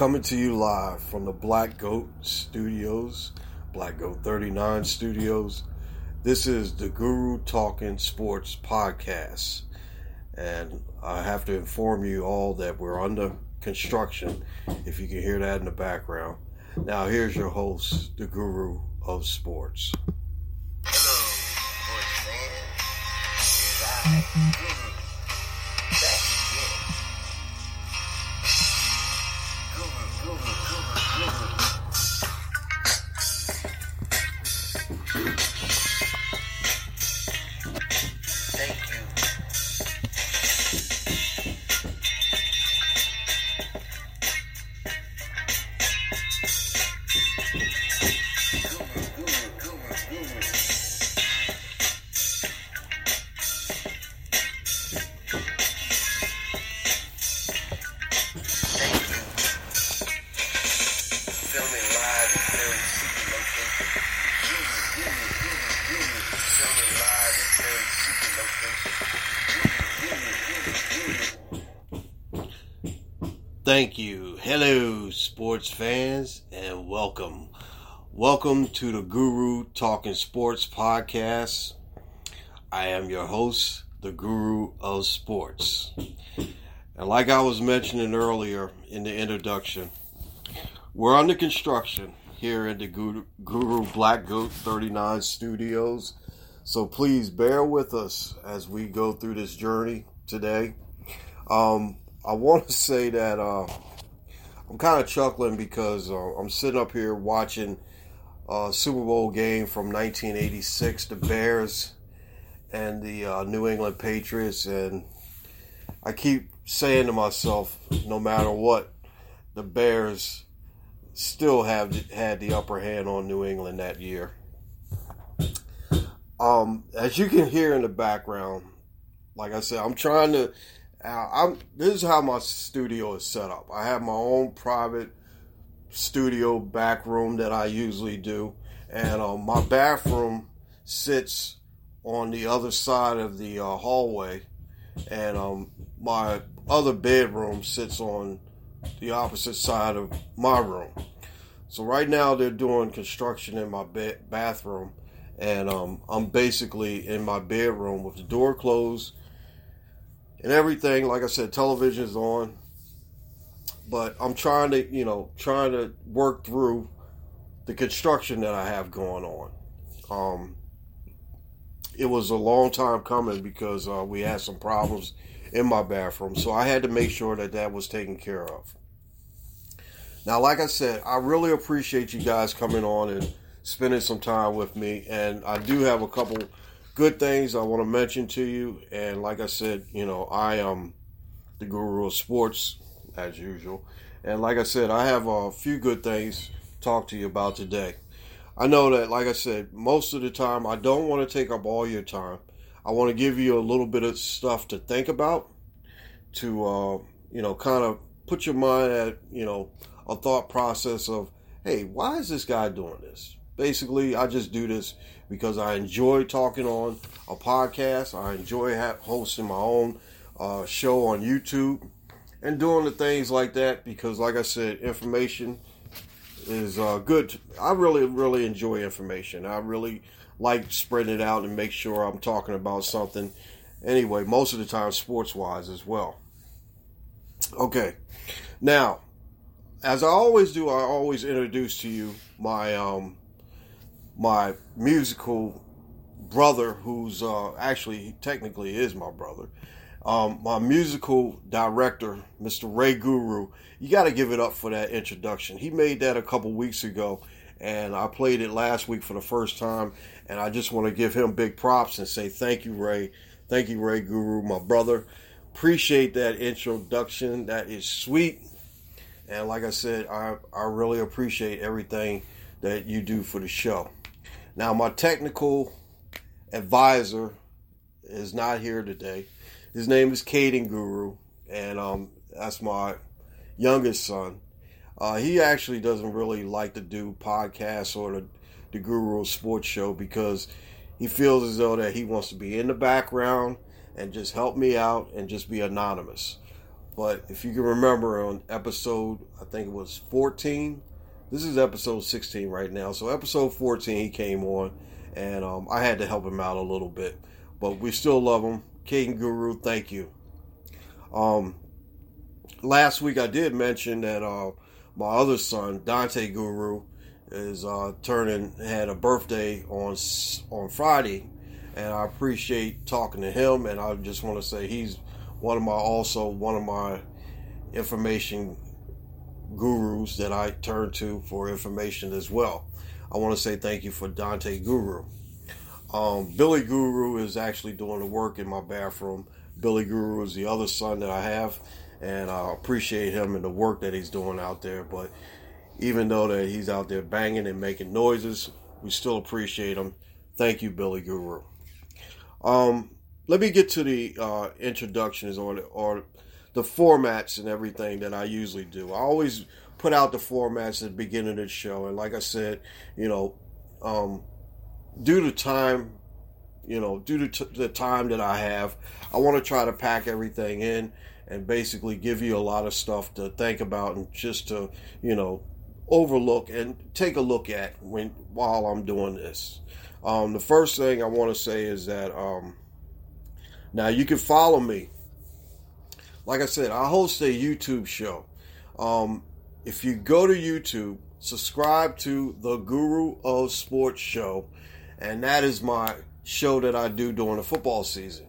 Coming to you live from the Black Goat Studios, Black Goat 39 Studios. This is the Guru Talking Sports Podcast. And I have to inform you all that we're under construction, if you can hear that in the background. Now, here's your host, the Guru of Sports. Hello, sports fans. Thank you. Hello, sports fans, and welcome. Welcome to the Guru Talking Sports Podcast. I am your host, the Guru of Sports. And like I was mentioning earlier in the introduction, we're under construction here in the Guru, Guru Black Goat 39 studios. So please bear with us as we go through this journey today. Um, I want to say that uh, I'm kind of chuckling because uh, I'm sitting up here watching a Super Bowl game from 1986, the Bears and the uh, New England Patriots, and I keep saying to myself, no matter what, the Bears still have had the upper hand on New England that year. Um, as you can hear in the background, like I said, I'm trying to. Uh, I'm. This is how my studio is set up. I have my own private studio back room that I usually do, and um, my bathroom sits on the other side of the uh, hallway, and um, my other bedroom sits on the opposite side of my room. So right now they're doing construction in my bathroom, and um, I'm basically in my bedroom with the door closed and everything. Like I said, television's on, but I'm trying to, you know, trying to work through the construction that I have going on. Um, it was a long time coming because uh, we had some problems in my bathroom, so I had to make sure that that was taken care of. Now, like I said, I really appreciate you guys coming on and spending some time with me, and I do have a couple good things I want to mention to you. And like I said, you know, I am the guru of sports as usual, and like I said, I have a few good things to talk to you about today. I know that, like I said, most of the time I don't want to take up all your time. I want to give you a little bit of stuff to think about, to uh, you know, kind of put your mind at you know a thought process of, hey, why is this guy doing this? Basically, I just do this because I enjoy talking on a podcast. I enjoy ha- hosting my own uh, show on YouTube and doing the things like that because, like I said, information is uh, good. I really, really enjoy information. I really like spreading it out and make sure I'm talking about something. Anyway, most of the time, sports wise as well. Okay, now, as I always do, I always introduce to you my um, my musical brother, who's uh, actually technically is my brother. Um, my musical director, Mr. Ray Guru. You got to give it up for that introduction. He made that a couple weeks ago, and I played it last week for the first time. And I just want to give him big props and say thank you, Ray. Thank you, Ray Guru, my brother. Appreciate that introduction. That is sweet. And like I said, I, I really appreciate everything that you do for the show. Now, my technical advisor is not here today. His name is Caden Guru, and um, that's my youngest son. Uh, he actually doesn't really like to do podcasts or the, the Guru Sports Show because he feels as though that he wants to be in the background and just help me out and just be anonymous. But if you can remember on episode, I think it was 14. This is episode 16 right now. So episode 14, he came on, and um, I had to help him out a little bit. But we still love him. Caden Guru, thank you. Um, last week I did mention that uh, my other son, Dante Guru, is uh, turning had a birthday on on Friday, and I appreciate talking to him. And I just want to say he's one of my also one of my information gurus that I turn to for information as well. I want to say thank you for Dante Guru. Um, Billy Guru is actually doing the work in my bathroom. Billy Guru is the other son that I have, and I appreciate him and the work that he's doing out there. But even though that he's out there banging and making noises, we still appreciate him. Thank you, Billy Guru. Um, let me get to the uh, introductions or or the formats and everything that I usually do. I always put out the formats at the beginning of the show, and like I said, you know, um, due to time, you know, due to t- the time that I have, I want to try to pack everything in and basically give you a lot of stuff to think about and just to, you know, overlook and take a look at when while I'm doing this. Um, the first thing I want to say is that um, now you can follow me. Like I said, I host a YouTube show. Um, if you go to YouTube, subscribe to the Guru of Sports show, and that is my show that I do during the football season.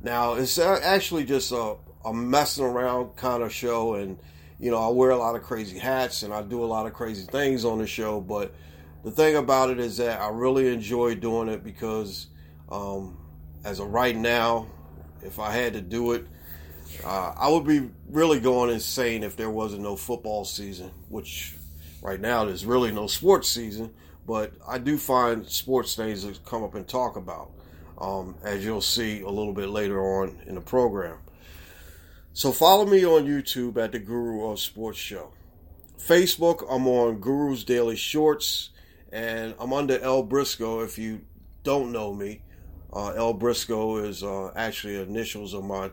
Now, it's actually just a, a messing around kind of show, and you know, I wear a lot of crazy hats and I do a lot of crazy things on the show. But the thing about it is that I really enjoy doing it because, um, as of right now, if I had to do it, uh, I would be really going insane if there wasn't no football season, which right now there's really no sports season. But I do find sports things to come up and talk about, um, as you'll see a little bit later on in the program. So follow me on YouTube at the Guru of Sports Show. Facebook, I'm on Guru's Daily Shorts, and I'm under El Briscoe. If you don't know me, uh, El Briscoe is uh, actually initials of my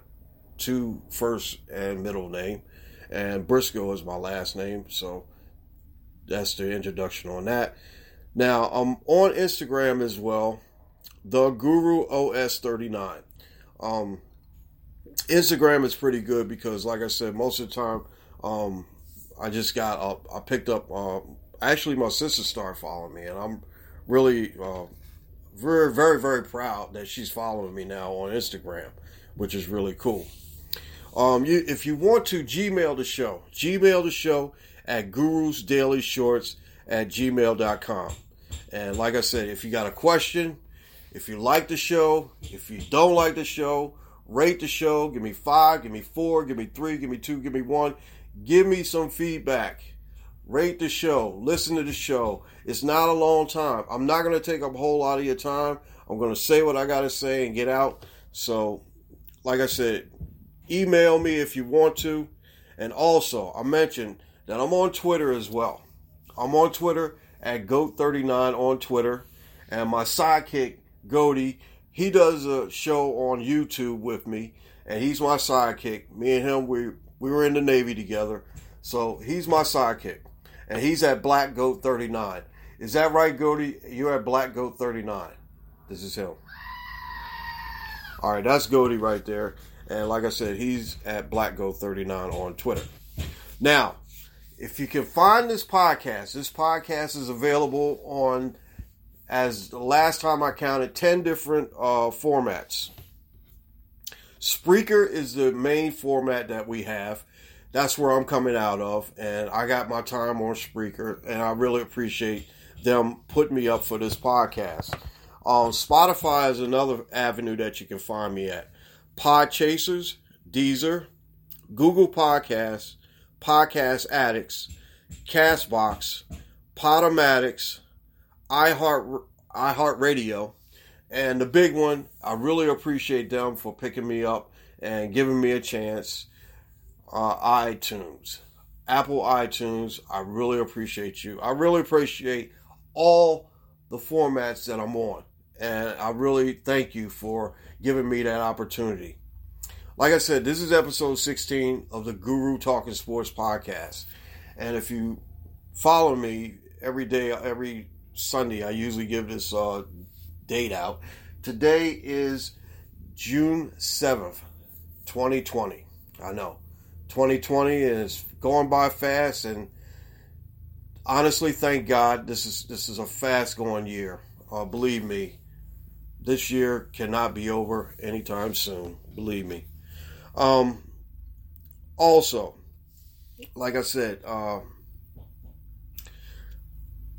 two first and middle name, and Briscoe is my last name. So that's the introduction on that. Now I'm on Instagram as well, the Guru OS 39. Um, Instagram is pretty good because, like I said, most of the time, um, I just got up. I picked up. Uh, actually, my sister started following me, and I'm really uh, very, very, very proud that she's following me now on Instagram, which is really cool. Um, you, if you want to Gmail the show, Gmail the show at gurusdailyshorts Daily Shorts at gmail.com. And like I said, if you got a question, if you like the show, if you don't like the show, rate the show. Give me five, give me four, give me three, give me two, give me one. Give me some feedback. Rate the show. Listen to the show. It's not a long time. I'm not going to take up a whole lot of your time. I'm going to say what I got to say and get out. So, like I said, email me if you want to. And also, I mentioned that I'm on Twitter as well. I'm on Twitter at GOAT39 on Twitter. And my sidekick, Goaty, he does a show on YouTube with me, and he's my sidekick. Me and him, we we were in the Navy together, so he's my sidekick, and he's at Black Goat Thirty Nine. Is that right, Goaty? You're at Black Goat Thirty Nine. This is him. All right, that's Goaty right there, and like I said, he's at Black Goat Thirty Nine on Twitter. Now, if you can find this podcast, this podcast is available on as the last time I counted, 10 different uh, formats. Spreaker is the main format that we have. That's where I'm coming out of, and I got my time on Spreaker, and I really appreciate them putting me up for this podcast. Um, Spotify is another avenue that you can find me at. Podchasers, Deezer, Google Podcasts, Podcast Addicts, Castbox, Podomatics, iHeart iHeartRadio, and the big one. I really appreciate them for picking me up and giving me a chance. Uh, iTunes, Apple iTunes. I really appreciate you. I really appreciate all the formats that I'm on, and I really thank you for giving me that opportunity. Like I said, this is episode 16 of the Guru Talking Sports podcast. And if you follow me every day, every Sunday, I usually give this uh, date out. Today is June 7th, 2020. I know. 2020 is going by fast and honestly thank God this is this is a fast going year. Uh, believe me, this year cannot be over anytime soon. Believe me. Um, also, like I said, uh,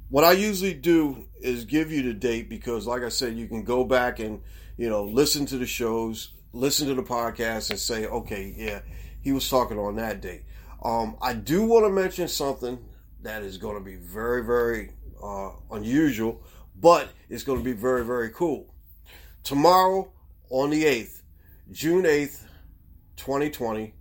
what I usually do is give you the date because, like I said, you can go back and you know listen to the shows, listen to the podcast, and say, okay, yeah, he was talking on that date. Um, I do want to mention something that is going to be very, very uh, unusual, but it's going to be very, very cool. Tomorrow, on the 8th, June 8th, 2020,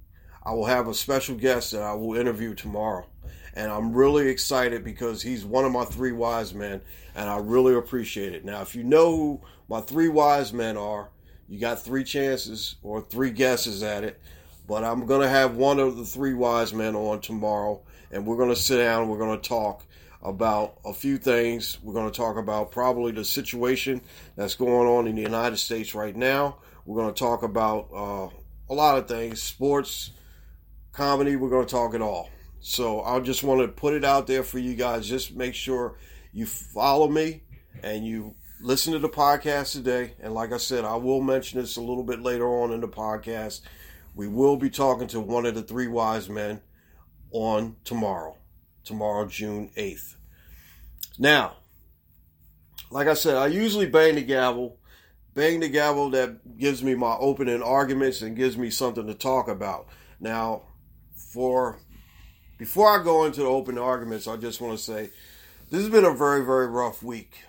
I will have a special guest that I will interview tomorrow. And I'm really excited because he's one of my three wise men, and I really appreciate it. Now, if you know who my three wise men are, you got three chances or three guesses at it. But I'm going to have one of the three wise men on tomorrow, and we're going to sit down, we're going to talk about a few things. We're going to talk about probably the situation that's going on in the United States right now. We're going to talk about uh, a lot of things sports, comedy. We're going to talk it all. So I just want to put it out there for you guys. Just make sure you follow me and you listen to the podcast today. And like I said, I will mention this a little bit later on in the podcast. We will be talking to one of the three wise men on tomorrow, tomorrow, June 8th. Now, like I said, I usually bang the gavel, bang the gavel that gives me my opening arguments and gives me something to talk about. Now, for before I go into the open arguments, I just want to say this has been a very, very rough week.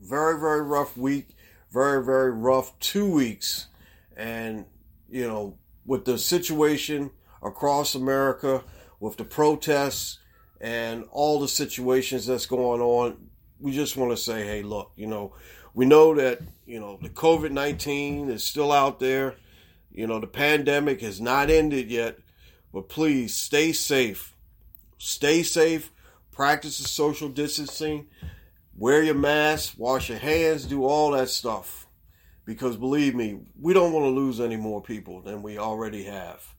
Very, very rough week. Very, very rough two weeks. And, you know, with the situation across America, with the protests and all the situations that's going on, we just want to say, hey, look, you know, we know that, you know, the COVID 19 is still out there. You know, the pandemic has not ended yet, but please stay safe stay safe, practice the social distancing, wear your mask, wash your hands, do all that stuff. Because believe me, we don't want to lose any more people than we already have.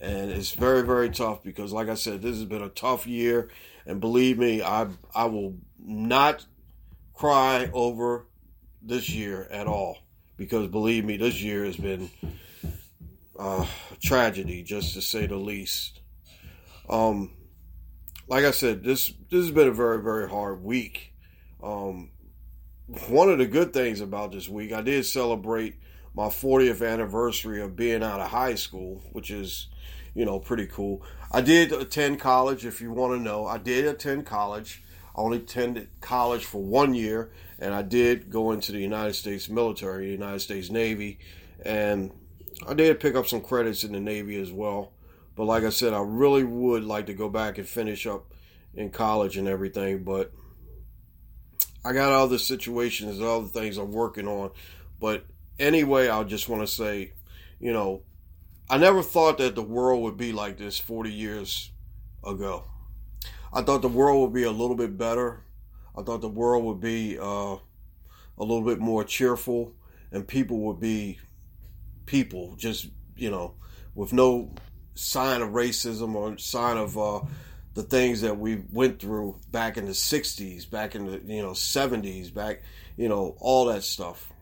And it's very, very tough because, like I said, this has been a tough year. And believe me, I, I will not cry over this year at all. Because believe me, this year has been uh, tragedy, just to say the least. Um, like I said, this this has been a very very hard week. Um, one of the good things about this week, I did celebrate my 40th anniversary of being out of high school, which is, you know, pretty cool. I did attend college, if you want to know. I did attend college. I only attended college for one year, and I did go into the United States military, United States Navy, and I did pick up some credits in the Navy as well. But like I said, I really would like to go back and finish up in college and everything. But I got other situations, and other things I'm working on. But anyway, I just want to say, you know, I never thought that the world would be like this 40 years ago. I thought the world would be a little bit better. I thought the world would be uh, a little bit more cheerful and people would be people, just, you know, with no sign of racism or sign of uh, the things that we went through back in the 60s, back in the you know 70s, back you know all that stuff.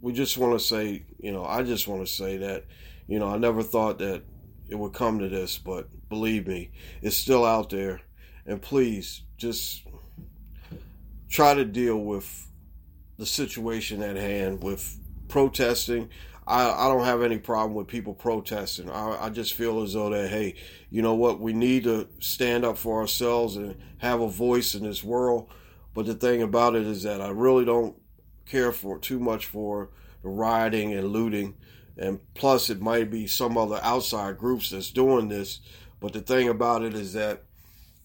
We just want to say, you know, I just want to say that, you know, I never thought that it would come to this, but believe me, it's still out there. And please just try to deal with the situation at hand with protesting. I, I don't have any problem with people protesting. I, I just feel as though that, hey, you know what? We need to stand up for ourselves and have a voice in this world. But the thing about it is that I really don't care for too much for the rioting and looting. And plus, it might be some other outside groups that's doing this. But the thing about it is that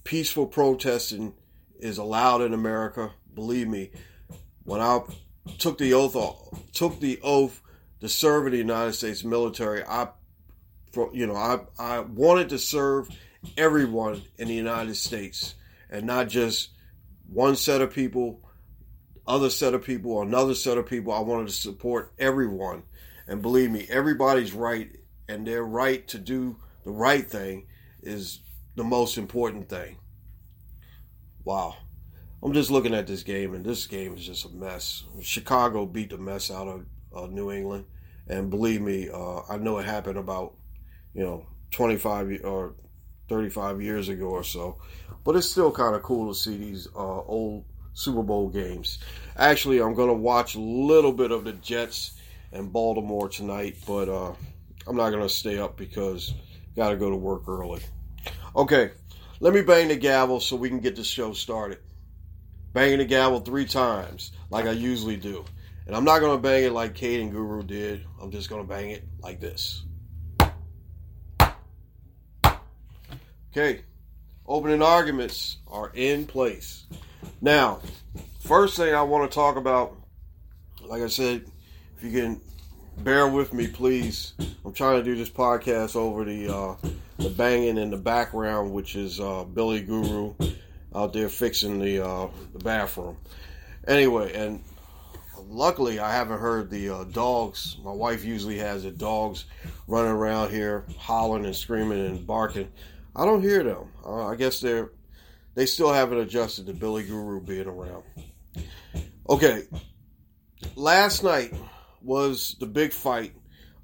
peaceful protesting is allowed in America. Believe me, when I took the oath, took the oath to serve in the United States military, I, you know, I, I wanted to serve everyone in the United States and not just one set of people, other set of people, another set of people. I wanted to support everyone. And believe me, everybody's right and their right to do the right thing is the most important thing. Wow. I'm just looking at this game, and this game is just a mess. Chicago beat the mess out of uh, New England, and believe me, uh, I know it happened about you know 25 or 35 years ago or so, but it's still kind of cool to see these uh, old Super Bowl games. Actually, I'm gonna watch a little bit of the Jets and Baltimore tonight, but uh, I'm not gonna stay up because got to go to work early. Okay, let me bang the gavel so we can get the show started banging the gavel three times like I usually do. And I'm not going to bang it like Caden Guru did. I'm just going to bang it like this. Okay, opening arguments are in place. Now, first thing I want to talk about, like I said, if you can bear with me, please. I'm trying to do this podcast over the uh, the banging in the background, which is uh, Billy Guru out there fixing the uh, the bathroom. Anyway, and luckily I haven't heard the uh, dogs. My wife usually has the dogs running around here, hollering and screaming and barking. I don't hear them. Uh, I guess they're they still haven't adjusted to Billy Guru being around. Okay, last night was the big fight.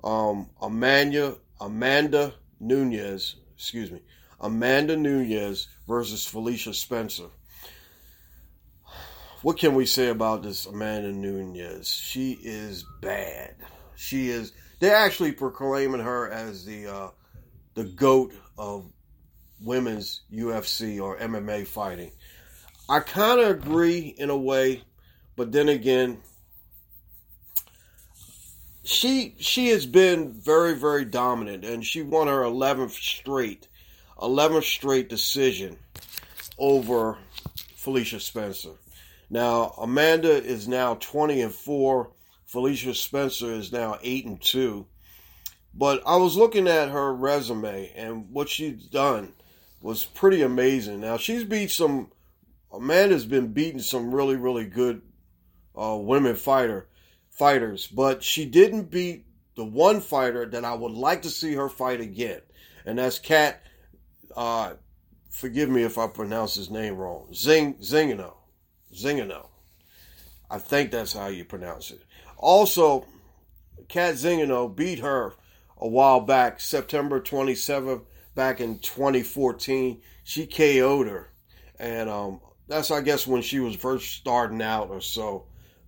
Um, Amanda Amanda Nunes, excuse me, Amanda Nunes versus Felicia Spencer. What can we say about this Amanda Nunes? She is bad. She is. They're actually proclaiming her as the uh, the goat of women's UFC or MMA fighting. I kind of agree in a way, but then again, she she has been very very dominant, and she won her 11th straight 11th straight decision over Felicia Spencer. Now, Amanda is now 20 and 4. Felicia Spencer is now 8 and 2. But I was looking at her resume and what she's done was pretty amazing. Now, she's beat some Amanda's been beating some really really good uh, women fighter fighters, but she didn't beat the one fighter that I would like to see her fight again, and that's Cat uh, forgive me if I pronounce his name wrong. Zing Zingano. Zingano. I think that's how you pronounce it. Also, Cat Zingano beat her a while back, September 27th, back in 2014. She KO'd her. And um, that's, I guess, when she was first starting out or so.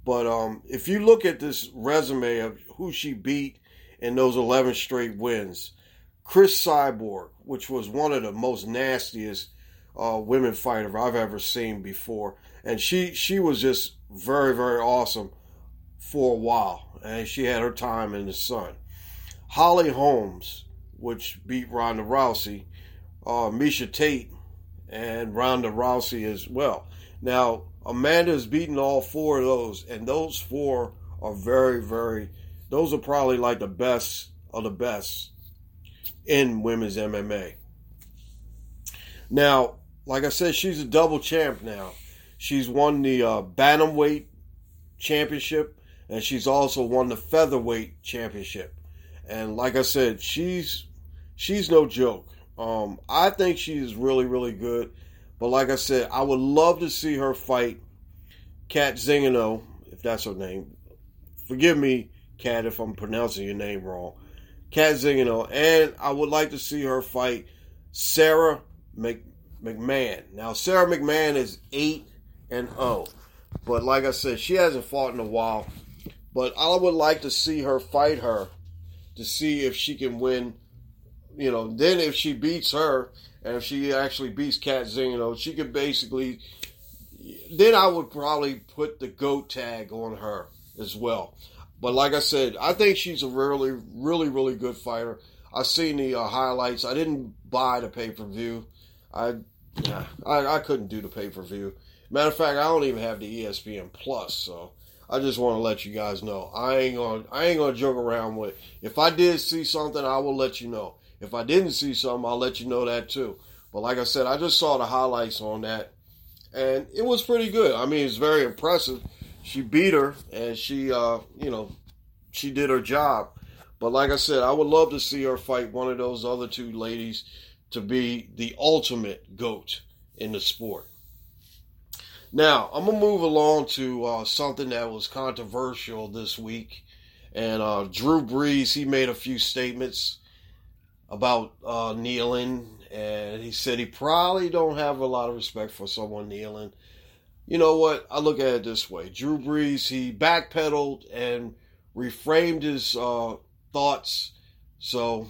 But um, if you look at this resume of who she beat in those 11 straight wins, Cris Cyborg, which was one of the most nastiest uh, women fighter I've ever seen before, and she she was just very very awesome for a while, and she had her time in the sun. Holly Holmes, which beat Ronda Rousey, uh, Miesha Tate, and Ronda Rousey as well. Now Amanda's beaten all four of those, and those four are very very. Those are probably like the best of the best in women's MMA. Now, like I said, she's a double champ now. She's won the uh, bantamweight championship, and she's also won the featherweight championship. And like I said, she's she's no joke. Um, I think she's really really good. But like I said, I would love to see her fight Cat Zingano, if that's her name. Forgive me, Cat, if I'm pronouncing your name wrong. Cat Zingano, and I would like to see her fight Sarah Mc, McMahon. Now, Sarah McMahon is 8 and 0, but like I said, she hasn't fought in a while. But I would like to see her fight her to see if she can win. You know, then if she beats her, and if she actually beats Cat Zingano, she could basically. Then I would probably put the goat tag on her as well. But like I said, I think she's a really, really, really good fighter. I've seen the uh, highlights. I didn't buy the pay per view. I, I, I couldn't do the pay per view. Matter of fact, I don't even have the ESPN Plus, so I just want to let you guys know. I ain't gonna, I ain't gonna joke around with. It. If I did see something, I will let you know. If I didn't see something, I'll let you know that too. But like I said, I just saw the highlights on that, and it was pretty good. I mean, it's very impressive. She beat her, and she, uh, you know, she did her job. But like I said, I would love to see her fight one of those other two ladies to be the ultimate goat in the sport. Now, I'm going to move along to uh, something that was controversial this week. And uh, Drew Brees, he made a few statements about uh, kneeling. And he said he probably don't have a lot of respect for someone kneeling. You know what? I look at it this way. Drew Brees, he backpedaled and reframed his uh, thoughts. So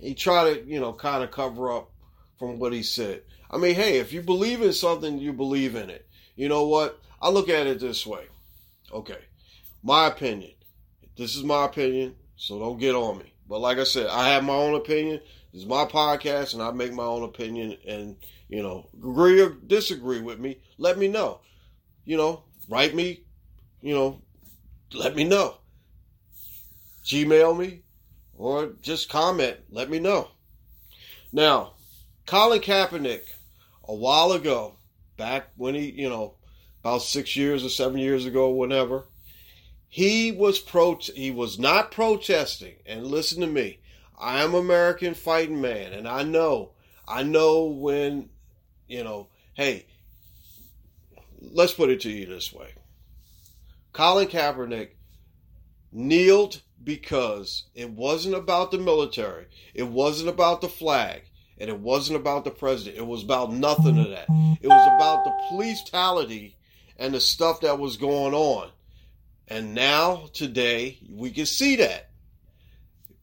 he tried to, you know, kind of cover up from what he said. I mean, hey, if you believe in something, you believe in it. You know what? I look at it this way. Okay, my opinion. This is my opinion, so don't get on me. But like I said, I have my own opinion. This is my podcast, and I make my own opinion. And you know, agree or disagree with me, let me know. You know, write me. You know, let me know. Gmail me, or just comment. Let me know. Now, Colin Kaepernick, a while ago, back when he, you know, about six years or seven years ago, whenever, he was pro. He was not protesting. And listen to me, I am American fighting man, and I know, I know when, you know, hey, let's put it to you this way: Colin Kaepernick kneeled because it wasn't about the military, it wasn't about the flag, and it wasn't about the president. It was about nothing of that. It was about the police brutality and the stuff that was going on. And now, today, we can see that.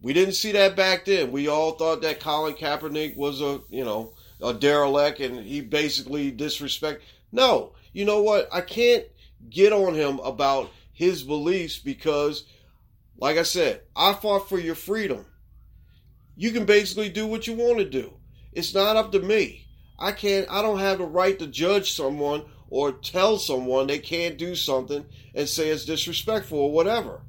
We didn't see that back then. We all thought that Colin Kaepernick was a, you know, a derelict and he basically disrespect. No, you know what? I can't get on him about his beliefs because, like I said, I fought for your freedom. You can basically do what you want to do. It's not up to me. I can't, I don't have the right to judge someone or tell someone they can't do something and say it's disrespectful or whatever.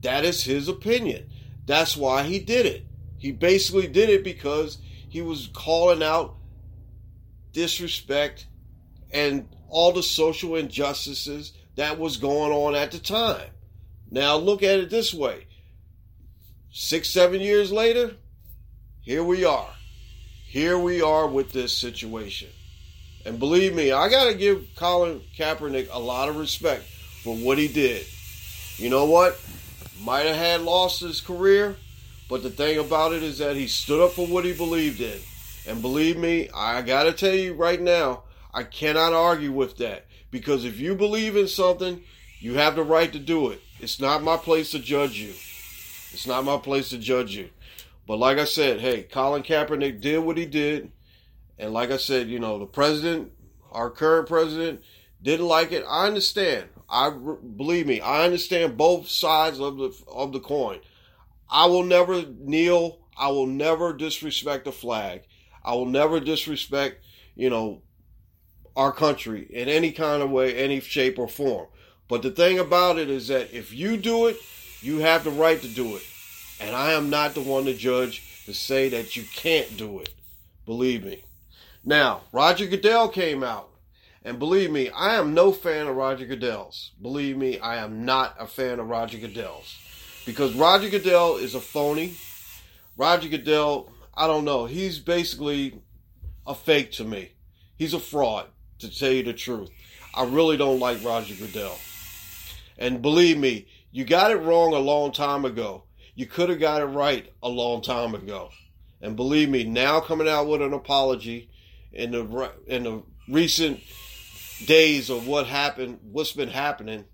That is his opinion. That's why he did it. He basically did it because he was calling out disrespect and all the social injustices that was going on at the time. Now look at it this way. Six, seven years later, here we are. Here we are with this situation. And believe me, I got to give Colin Kaepernick a lot of respect for what he did. You know what? Might have had lost his career, but the thing about it is that he stood up for what he believed in. And believe me, I got to tell you right now, I cannot argue with that. Because if you believe in something, you have the right to do it. It's not my place to judge you. It's not my place to judge you. But like I said, hey, Colin Kaepernick did what he did. And like I said, you know, the president, our current president, didn't like it. I understand. I believe me, I understand both sides of the of the coin. I will never kneel. I will never disrespect the flag. I will never disrespect, you know, our country in any kind of way, any shape or form. But the thing about it is that if you do it, you have the right to do it. And I am not the one to judge to say that you can't do it. Believe me. Now, Roger Goodell came out. And believe me, I am no fan of Roger Goodell's. Believe me, I am not a fan of Roger Goodell's. Because Roger Goodell is a phony. Roger Goodell, I don't know, he's basically a fake to me. He's a fraud, to tell you the truth. I really don't like Roger Goodell. And believe me, you got it wrong a long time ago. You could have got it right a long time ago. And believe me, now coming out with an apology in the in the recent days of what happened, what's been happening,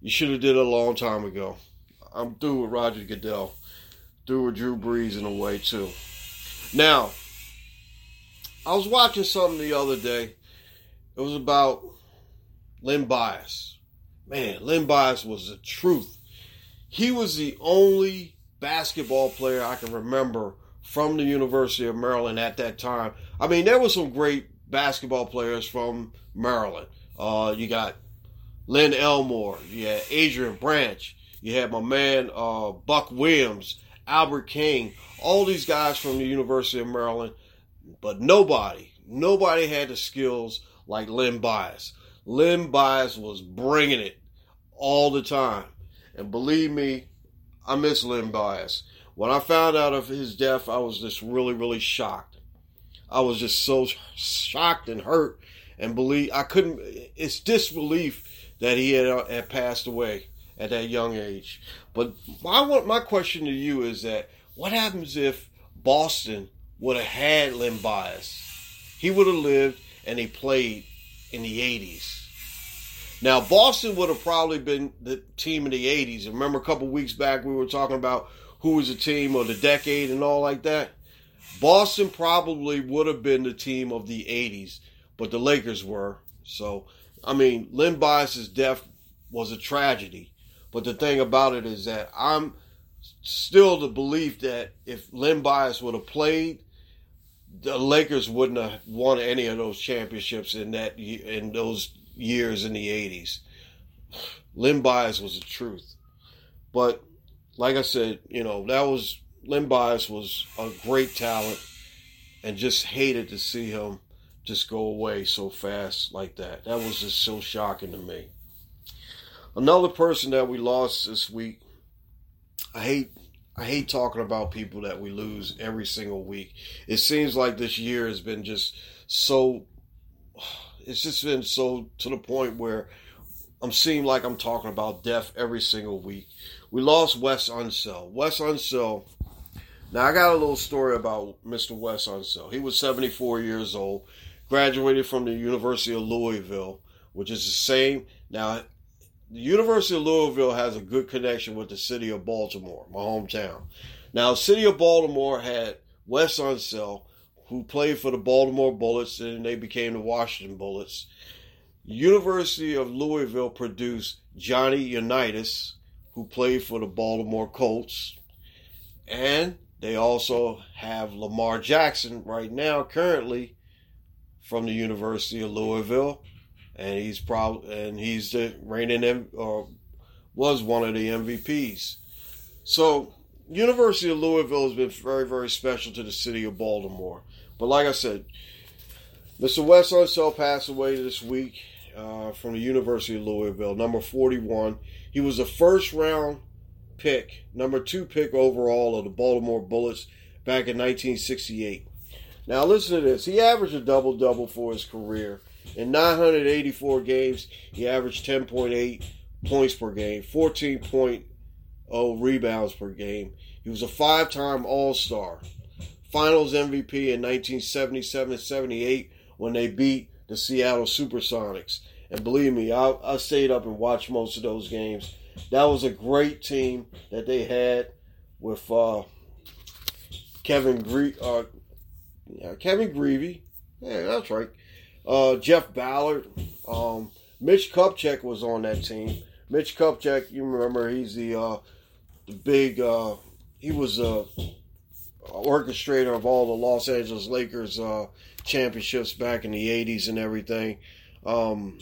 you should have did it a long time ago. I'm through with Roger Goodell. threw with Drew Brees in a way too. Now, I was watching something the other day. It was about Len Bias. Man, Len Bias was the truth. He was the only basketball player I can remember from the University of Maryland at that time. I mean, there were some great basketball players from Maryland. Uh, you got Len Elmore, you had Adrian Branch, you had my man uh, Buck Williams, Albert King, all these guys from the University of Maryland, but nobody, nobody had the skills like Len Bias. Len Bias was bringing it all the time. And believe me, I miss Len Bias. When I found out of his death, I was just really, really shocked. I was just so shocked and hurt and believe I couldn't. It's disbelief that he had, uh, had passed away at that young age. But my my question to you is that what happens if Boston would have had Len Bias? He would have lived and he played in the 80s. Now, Boston would have probably been the team in the 80s. Remember a couple weeks back we were talking about who was the team of the decade and all like that? Boston probably would have been the team of the 80s, but the Lakers were. So, I mean, Len Bias's death was a tragedy. But the thing about it is that I'm still the belief that if Len Bias would have played, the Lakers wouldn't have won any of those championships in that in those years in the 80s. Len Bias was the truth. But like I said, you know, that was Len Bias was a great talent and just hated to see him just go away so fast like that. That was just so shocking to me. Another person that we lost this week, I hate I hate talking about people that we lose every single week. It seems like this year has been just so it's just been so to the point where I'm seeing like I'm talking about death every single week. We lost Wes Unseld. Wes Unseld. Now I got a little story about Mr. Wes Unseld. He was 74 years old, graduated from the University of Louisville, which is the same. Now, the University of Louisville has a good connection with the city of Baltimore, my hometown. Now, city of Baltimore had Wes Unseld, who played for the Baltimore Bullets, and they became the Washington Bullets. University of Louisville produced Johnny Unitas, who played for the Baltimore Colts, and they also have Lamar Jackson right now, currently from the University of Louisville, and he's probably and he's the reigning M- or was one of the MVPs. So University of Louisville has been very very special to the city of Baltimore. But like I said, Mr. Wes Unseld passed away this week uh, from the University of Louisville, number 41. He was a first round pick, number two pick overall of the Baltimore Bullets back in 1968. Now listen to this. He averaged a double double for his career. In 984 games, he averaged 10.8 points per game, 14.0 rebounds per game. He was a five time All Star finals MVP in 1977 78 when they beat the Seattle Supersonics. And believe me, I, I stayed up and watched most of those games. That was a great team that they had with uh, Kevin Gre- uh, yeah, Kevin Grevey. Yeah, that's right. Uh, Jeff Ballard. Um, Mitch Kupchak was on that team. Mitch Kupchak, you remember, he's the uh, the big. Uh, he was a orchestrator of all the Los Angeles Lakers uh, championships back in the '80s and everything. Um,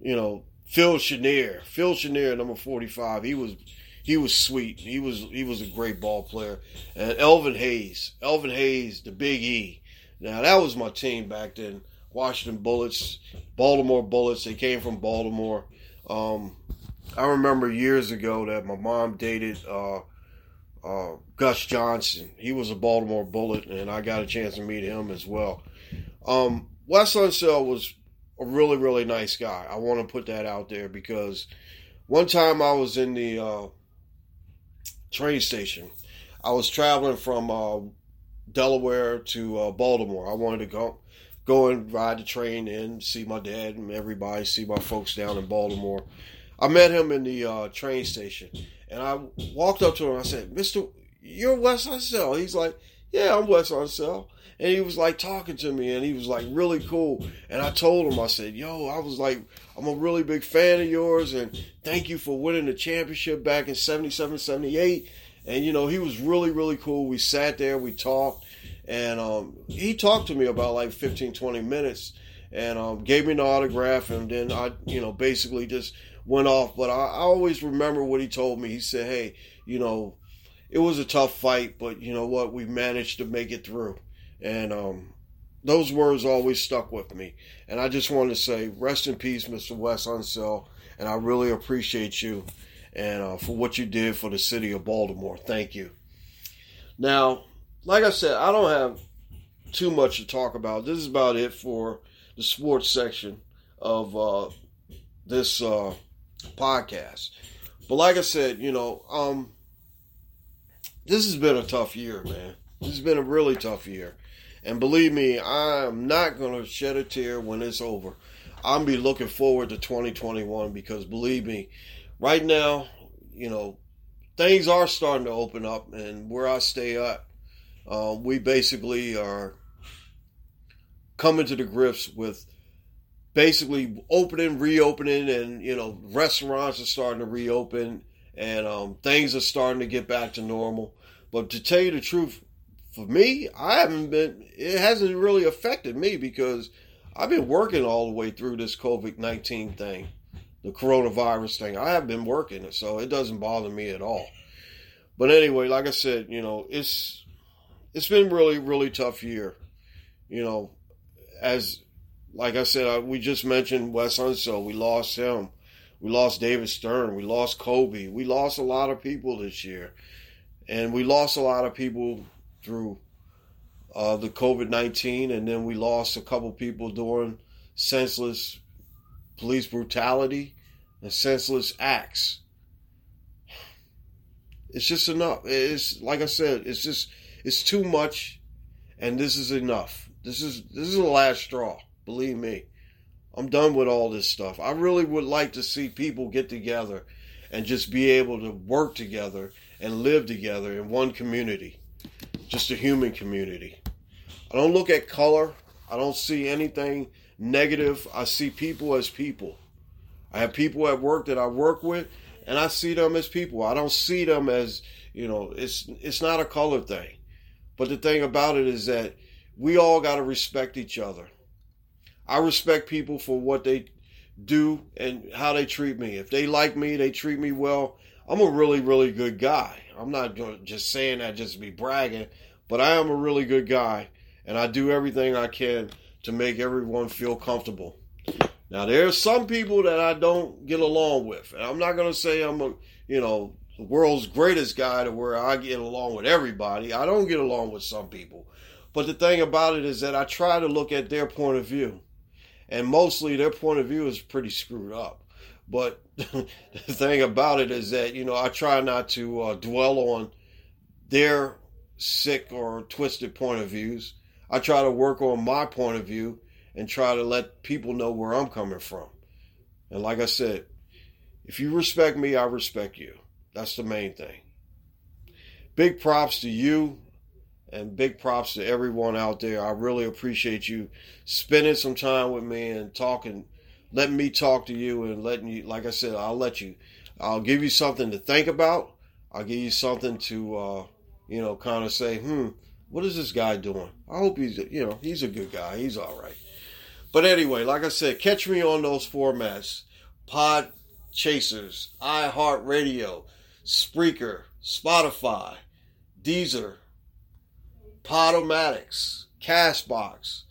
you know, Phil Chenier, Phil Chenier, number 45. He was he was sweet. He was he was a great ball player. And Elvin Hayes, Elvin Hayes, the Big E. Now that was my team back then. Washington Bullets, Baltimore Bullets. They came from Baltimore. Um, I remember years ago that my mom dated uh, uh, Gus Johnson. He was a Baltimore Bullet, and I got a chance to meet him as well. Um, Wes Unseld was a really, really nice guy. I want to put that out there because one time I was in the uh, train station. I was traveling from uh, Delaware to uh, Baltimore. I wanted to go go and ride the train and see my dad and everybody, see my folks down in Baltimore. I met him in the uh, train station, and I walked up to him. I said, "Mister, you're Wes Unseld. He's like, yeah, I'm Wes Unseld. And he was like talking to me and he was like really cool. And I told him, I said, yo, I was like, I'm a really big fan of yours and thank you for winning the championship back in 77, 78. And, you know, he was really, really cool. We sat there, we talked, and um, he talked to me about like 15, 20 minutes and um, gave me an autograph. And then I, you know, basically just went off. But I, I always remember what he told me. He said, hey, you know, it was a tough fight, but you know what? We managed to make it through. And um, those words always stuck with me. And I just want to say, rest in peace, Mr. Wes Unseld. And I really appreciate you and uh, for what you did for the city of Baltimore. Thank you. Now, like I said, I don't have too much to talk about. This is about it for the sports section of uh, this uh, podcast. But like I said, you know, um, this has been a tough year, man. This has been a really tough year. And believe me, I am not going to shed a tear when it's over. I'm be looking forward to 2021 because believe me, right now, you know, things are starting to open up, and where I stay at, uh, we basically are coming to the grips with basically opening, reopening, and you know, restaurants are starting to reopen, and um, things are starting to get back to normal. But to tell you the truth, for me, I haven't been. It hasn't really affected me because I've been working all the way through this COVID nineteen thing, the coronavirus thing. I have been working so it doesn't bother me at all. But anyway, like I said, you know, it's it's been really really tough year. You know, as like I said, I, we just mentioned Wes Unseld. We lost him. We lost David Stern. We lost Kobe. We lost a lot of people this year, and we lost a lot of people through uh, the COVID nineteen, and then we lost a couple people during senseless police brutality and senseless acts. It's just enough. It's like I said. It's just it's too much, and this is enough. This is this is the last straw. Believe me, I'm done with all this stuff. I really would like to see people get together and just be able to work together and live together in one community, just a human community. I don't look at color. I don't see anything negative. I see people as people. I have people at work that I work with, and I see them as people. I don't see them as you know. It's it's not a color thing, but the thing about it is that we all got to respect each other. I respect people for what they do and how they treat me. If they like me, they treat me well. I'm a really, really good guy. I'm not just saying that just to be bragging, but I am a really good guy, and I do everything I can to make everyone feel comfortable. Now, there are some people that I don't get along with, and I'm not going to say I'm a, you know, the world's greatest guy to where I get along with everybody. I don't get along with some people. But the thing about it is that I try to look at their point of view. And mostly their point of view is pretty screwed up. But the thing about it is that, you know, I try not to uh, dwell on their sick or twisted point of views. I try to work on my point of view and try to let people know where I'm coming from. And like I said, if you respect me, I respect you. That's the main thing. Big props to you and big props to everyone out there. I really appreciate you spending some time with me and talking, letting me talk to you and letting you, like I said, I'll let you, I'll give you something to think about. I'll give you something to, uh, you know, kind of say, hmm, what is this guy doing? I hope he's, you know, he's a good guy. He's all right. But anyway, like I said, catch me on those formats Pod Chasers, iHeartRadio, Spreaker, Spotify, Deezer, Podomatics, Castbox,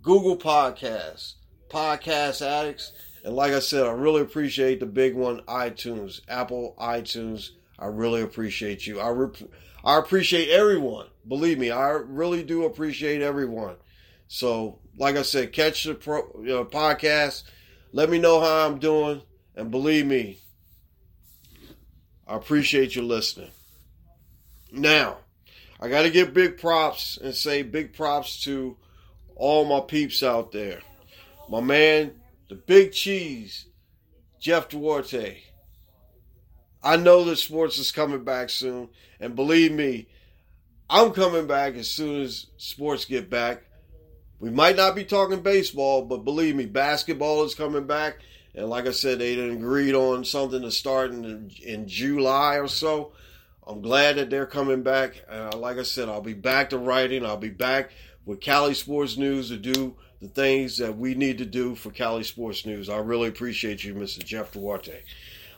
Google Podcasts, Podcast Addicts, and like I said, I really appreciate the big one, iTunes, Apple iTunes. I really appreciate you. I rep- I appreciate everyone. Believe me, I really do appreciate everyone. So, like I said, catch the pro, you know, podcast. Let me know how I'm doing, and believe me, I appreciate you listening. Now, I got to give big props and say big props to all my peeps out there. My man, the big cheese, Jeff Duarte. I know that sports is coming back soon, and believe me, I'm coming back as soon as sports get back. We might not be talking baseball, but believe me, basketball is coming back. And like I said, they agreed on something to start in, in July or so. I'm glad that they're coming back. Uh, like I said, I'll be back to writing. I'll be back with Cali Sports News to do the things that we need to do for Cali Sports News. I really appreciate you, Mr. Jeff Duarte.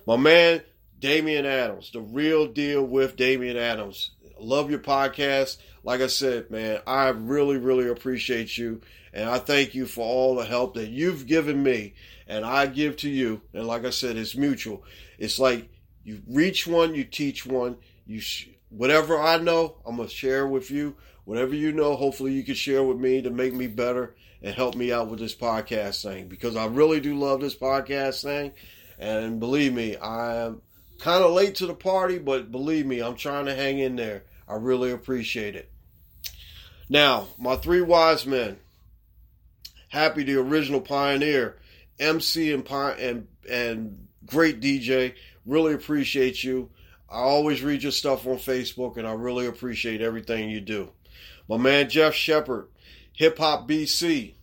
My man, Damian Adams, the real deal with Damian Adams. Love your podcast. Like I said, man, I really, really appreciate you. And I thank you for all the help that you've given me and I give to you. And like I said, it's mutual. It's like you reach one, you teach one. You sh- whatever I know, I'm gonna share with you. Whatever you know, hopefully you can share with me to make me better and help me out with this podcast thing because I really do love this podcast thing. And believe me, I'm kind of late to the party, but believe me, I'm trying to hang in there. I really appreciate it. Now, my three wise men. Happy the original pioneer, MC and and and great DJ. Really appreciate you. I always read your stuff on Facebook, and I really appreciate everything you do. My man Jeff Shepard, Hip Hop BC.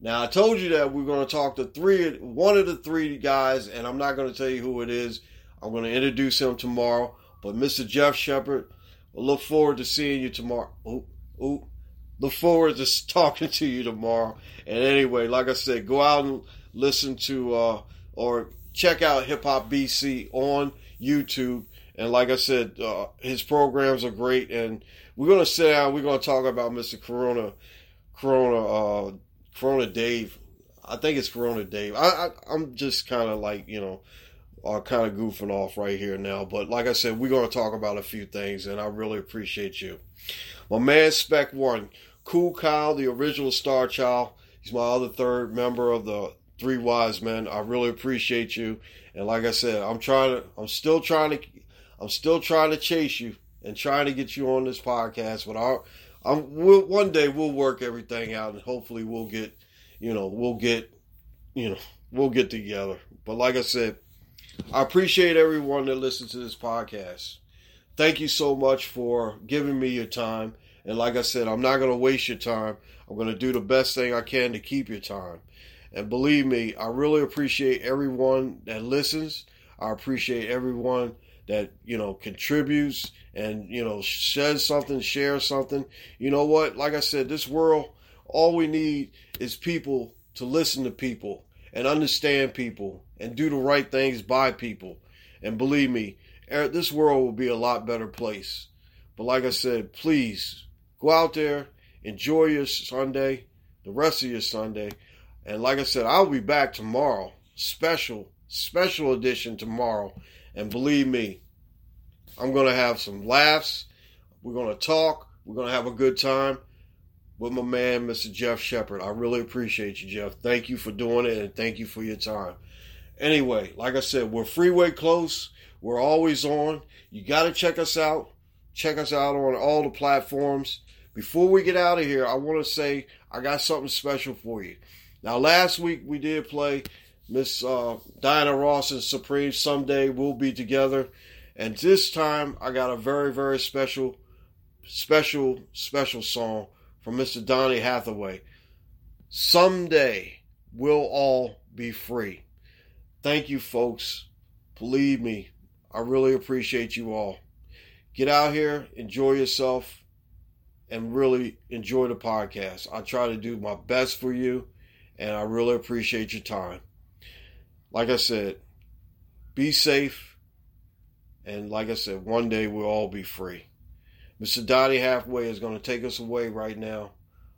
Now I told you that we're going to talk to three, one of the three guys, and I'm not going to tell you who it is. I'm going to introduce him tomorrow. But Mr. Jeff Shepard, look forward to seeing you tomorrow. Ooh, ooh. Look forward to talking to you tomorrow. And anyway, like I said, go out and listen to uh, or check out Hip Hop BC on YouTube. And like I said, uh, his programs are great. And we're gonna sit down. We're gonna talk about Mr. Corona, Corona, uh, Corona Dave. I think it's Corona Dave. I, I am just kind of like you know, uh, kind of goofing off right here now. But like I said, we're gonna talk about a few things, and I really appreciate you. My man Spec One, Cool Kyle, the original Star Child. He's my other third member of the Three Wise Men. I really appreciate you. And like I said, I'm trying to, I'm still trying to, I'm still trying to chase you and trying to get you on this podcast. But I, I'm, we'll, one day we'll work everything out and hopefully we'll get, you know, we'll get, you know, we'll get together. But like I said, I appreciate everyone that listens to this podcast. Thank you so much for giving me your time. And like I said, I'm not going to waste your time. I'm going to do the best thing I can to keep your time. And believe me, I really appreciate everyone that listens. I appreciate everyone that, you know, contributes and, you know, says something, shares something. You know what? Like I said, this world, all we need is people to listen to people and understand people and do the right things by people. And believe me, er, this world will be a lot better place. But like I said, please go out there, enjoy your Sunday, the rest of your Sunday. And like I said, I'll be back tomorrow. Special, special edition tomorrow. And believe me, I'm going to have some laughs. We're going to talk. We're going to have a good time with my man, Mr. Jeff Shepard. I really appreciate you, Jeff. Thank you for doing it and thank you for your time. Anyway, like I said, we're freeway close. We're always on. You got to check us out. Check us out on all the platforms. Before we get out of here, I want to say I got something special for you. Now, last week we did play Miss uh, Diana Ross and Supreme. Someday we'll be together. And this time I got a very, very special, special, special song from Mr. Donny Hathaway. Someday we'll all be free. Thank you, folks. Believe me, I really appreciate you all. Get out here, enjoy yourself, and really enjoy the podcast. I try to do my best for you, and I really appreciate your time. Like I said, be safe, and like I said, one day we'll all be free. Mr. Donny Hathaway is going to take us away right now,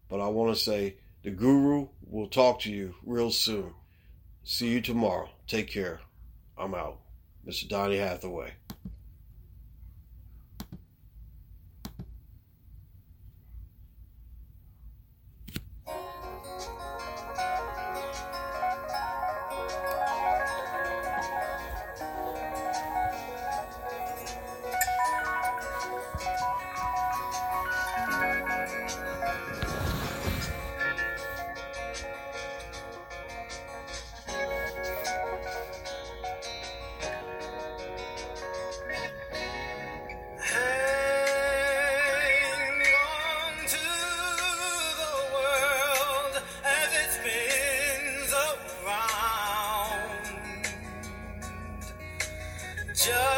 but I want to say the guru will talk to you real soon. See you tomorrow. Take care. I'm out. Mr. Donny Hathaway. Just